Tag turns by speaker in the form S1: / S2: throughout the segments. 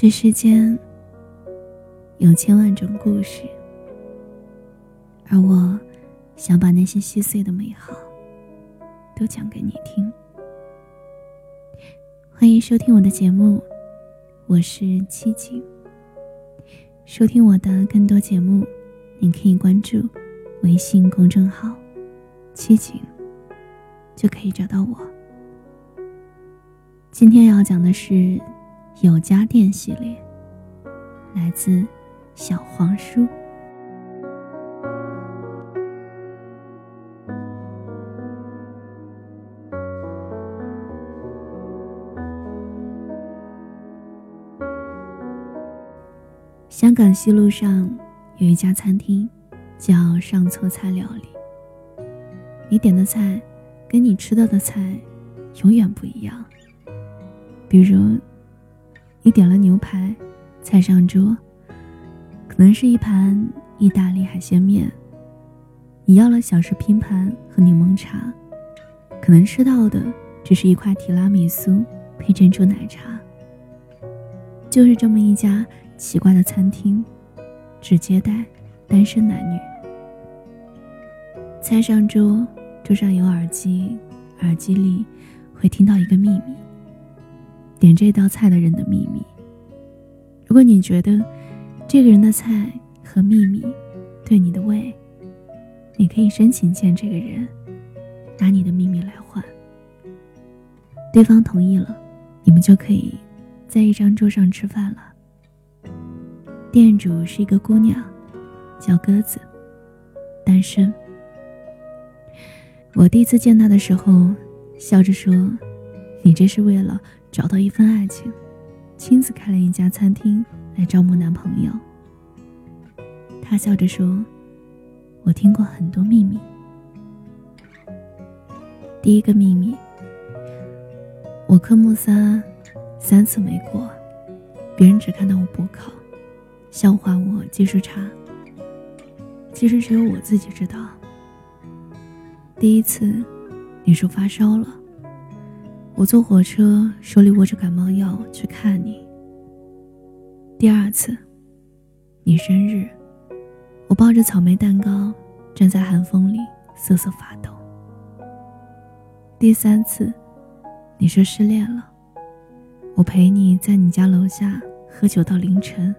S1: 这世间有千万种故事，而我想把那些细碎的美好都讲给你听。欢迎收听我的节目，我是七景。收听我的更多节目，您可以关注微信公众号“七景”，就可以找到我。今天要讲的是。有家电系列，来自小黄书。香港西路上有一家餐厅，叫上错菜料理。你点的菜，跟你吃到的菜，永远不一样。比如。你点了牛排，菜上桌，可能是一盘意大利海鲜面。你要了小食拼盘和柠檬茶，可能吃到的只是一块提拉米苏配珍珠奶茶。就是这么一家奇怪的餐厅，只接待单身男女。菜上桌，桌上有耳机，耳机里会听到一个秘密。点这道菜的人的秘密。如果你觉得这个人的菜和秘密对你的胃，你可以申请见这个人，拿你的秘密来换。对方同意了，你们就可以在一张桌上吃饭了。店主是一个姑娘，叫鸽子，单身。我第一次见她的时候，笑着说：“你这是为了……”找到一份爱情，亲自开了一家餐厅来招募男朋友。他笑着说：“我听过很多秘密。第一个秘密，我科目三三次没过，别人只看到我补考，笑话我技术差。其实只有我自己知道。第一次，你说发烧了。”我坐火车，手里握着感冒药去看你。第二次，你生日，我抱着草莓蛋糕，站在寒风里瑟瑟发抖。第三次，你说失恋了，我陪你在你家楼下喝酒到凌晨，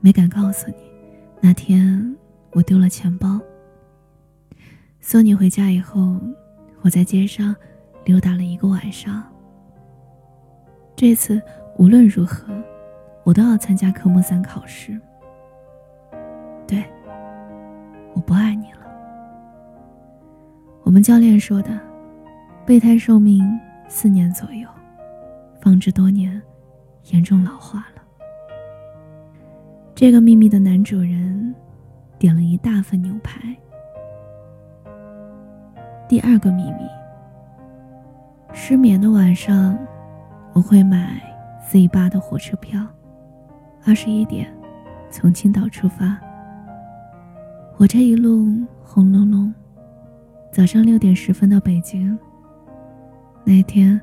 S1: 没敢告诉你，那天我丢了钱包。送你回家以后，我在街上。溜达了一个晚上。这次无论如何，我都要参加科目三考试。对，我不爱你了。我们教练说的，备胎寿命四年左右，放置多年，严重老化了。这个秘密的男主人，点了一大份牛排。第二个秘密。失眠的晚上，我会买 Z 八的火车票，二十一点从青岛出发。火车一路轰隆隆，早上六点十分到北京。那天，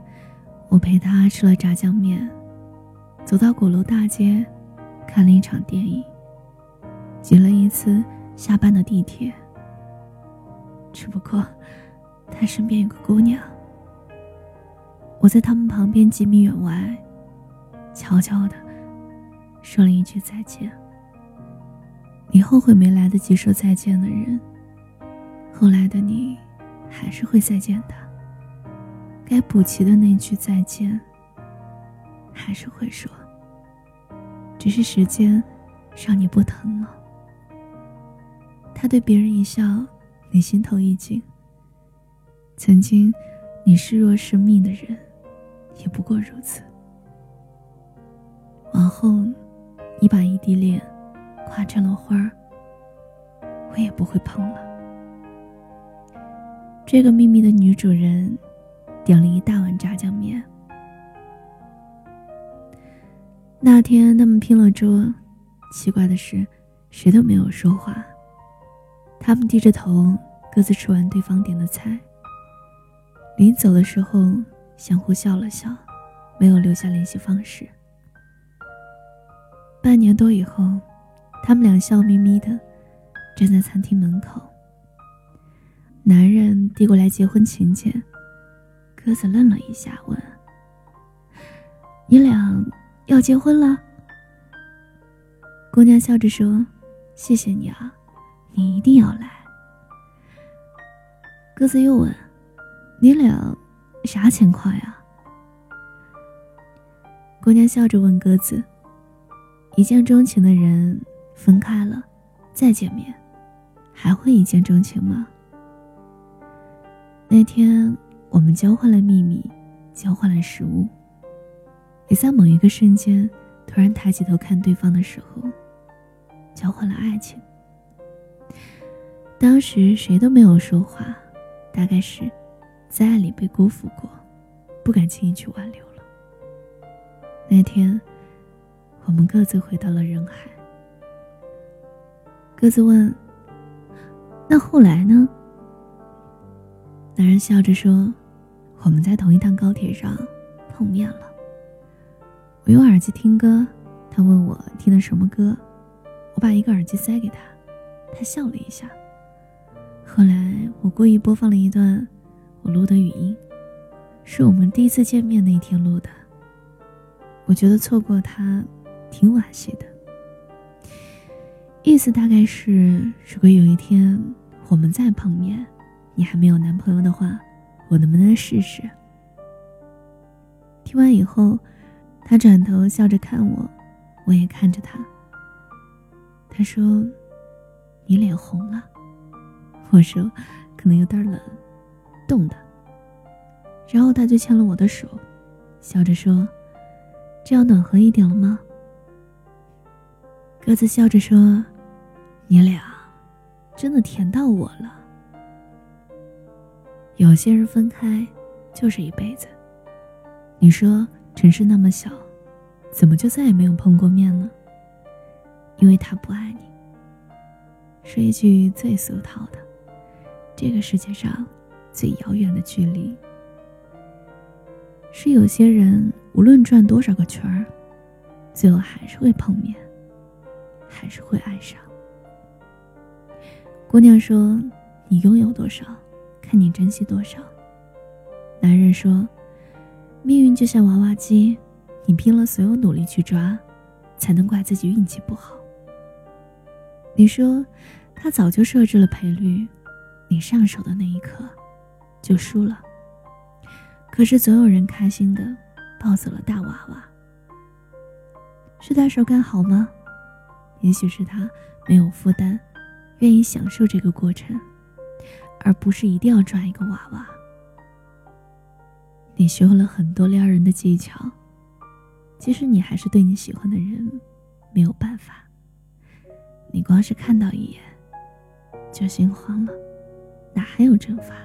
S1: 我陪他吃了炸酱面，走到鼓楼大街，看了一场电影，挤了一次下班的地铁。只不过，他身边有个姑娘。我在他们旁边几米远外，悄悄的说了一句再见。你后悔没来得及说再见的人，后来的你还是会再见他。该补齐的那句再见，还是会说。只是时间让你不疼了。他对别人一笑，你心头一紧。曾经你视若生命的人。也不过如此。往后，你把异地恋夸成了花儿，我也不会碰了。这个秘密的女主人点了一大碗炸酱面。那天他们拼了桌，奇怪的是，谁都没有说话。他们低着头，各自吃完对方点的菜。临走的时候。相互笑了笑，没有留下联系方式。半年多以后，他们俩笑眯眯的站在餐厅门口。男人递过来结婚请柬，鸽子愣了一下，问：“你俩要结婚了？”姑娘笑着说：“谢谢你啊，你一定要来。”鸽子又问：“你俩啥情况呀？”姑娘笑着问鸽子：“一见钟情的人分开了，再见面，还会一见钟情吗？”那天，我们交换了秘密，交换了食物，也在某一个瞬间，突然抬起头看对方的时候，交换了爱情。当时谁都没有说话，大概是，在爱里被辜负过，不敢轻易去挽留了。那天，我们各自回到了人海。各自问：“那后来呢？”男人笑着说：“我们在同一趟高铁上碰面了。我用耳机听歌，他问我听的什么歌，我把一个耳机塞给他，他笑了一下。后来我故意播放了一段我录的语音，是我们第一次见面那天录的。我觉得错过他挺惋惜的，意思大概是，如果有一天我们再碰面。”你还没有男朋友的话，我能不能试试？听完以后，他转头笑着看我，我也看着他。他说：“你脸红了。”我说：“可能有点冷，冻的。”然后他就牵了我的手，笑着说：“这样暖和一点了吗？”鸽子笑着说：“你俩真的甜到我了。”有些人分开，就是一辈子。你说城市那么小，怎么就再也没有碰过面呢？因为他不爱你。说一句最俗套的，这个世界上最遥远的距离，是有些人无论转多少个圈儿，最后还是会碰面，还是会爱上。姑娘说：“你拥有多少？”看你珍惜多少。男人说：“命运就像娃娃机，你拼了所有努力去抓，才能怪自己运气不好。”你说：“他早就设置了赔率，你上手的那一刻就输了。”可是总有人开心的抱走了大娃娃。是他手感好吗？也许是他没有负担，愿意享受这个过程。而不是一定要抓一个娃娃。你学会了很多撩人的技巧，其实你还是对你喜欢的人没有办法。你光是看到一眼就心慌了，哪还有正法？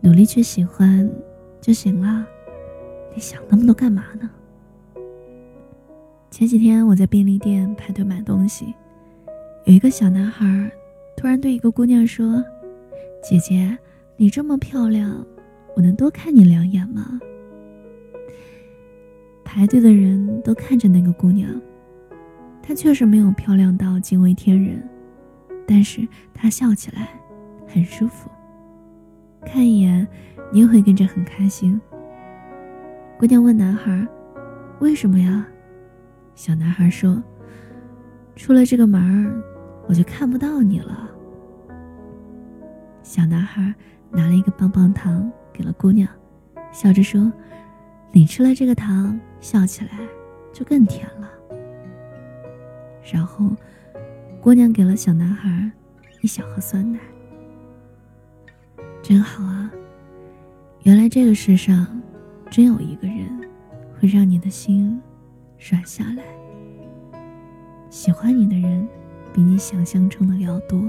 S1: 努力去喜欢就行了，你想那么多干嘛呢？前几天我在便利店排队买东西，有一个小男孩。突然对一个姑娘说：“姐姐，你这么漂亮，我能多看你两眼吗？”排队的人都看着那个姑娘，她确实没有漂亮到惊为天人，但是她笑起来很舒服，看一眼你也会跟着很开心。姑娘问男孩：“为什么呀？”小男孩说：“出了这个门儿。”我就看不到你了。小男孩拿了一个棒棒糖给了姑娘，笑着说：“你吃了这个糖，笑起来就更甜了。”然后，姑娘给了小男孩一小盒酸奶。真好啊！原来这个世上，真有一个人会让你的心软下来。喜欢你的人。比你想象中的要多。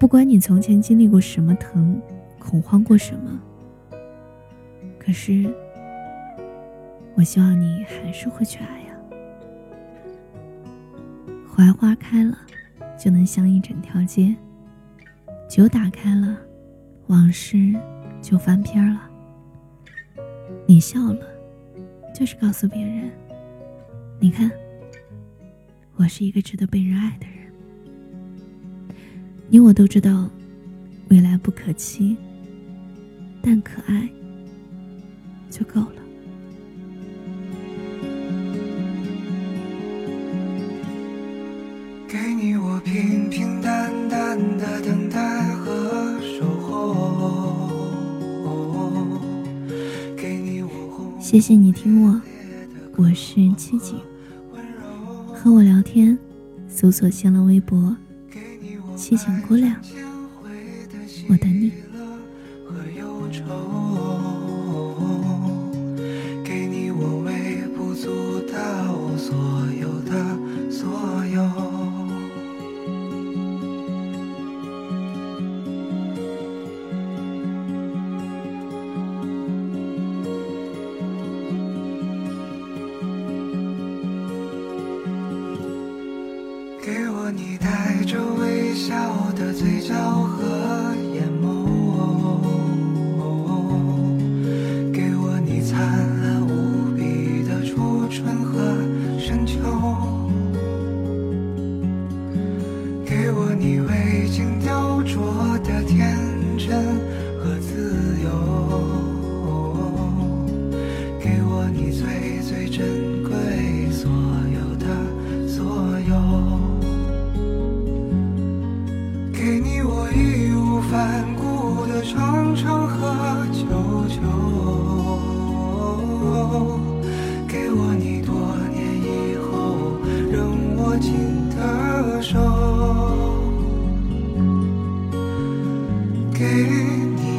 S1: 不管你从前经历过什么疼，恐慌过什么，可是，我希望你还是会去爱呀。槐花开了，就能香一整条街；酒打开了，往事就翻篇了。你笑了，就是告诉别人。你看，我是一个值得被人爱的人。你我都知道，未来不可期，但可爱就够了。
S2: 给你我平平淡淡的等
S1: 谢谢你听我，我是七景。和我聊天，搜索新浪微博“七景姑娘”，我等你。
S2: 着微笑的嘴角给你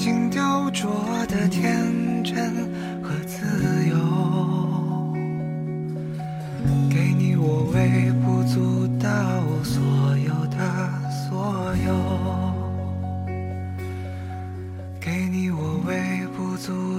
S2: 经雕琢的天真和自由。给你我微不足道所有的所有，给你我微不足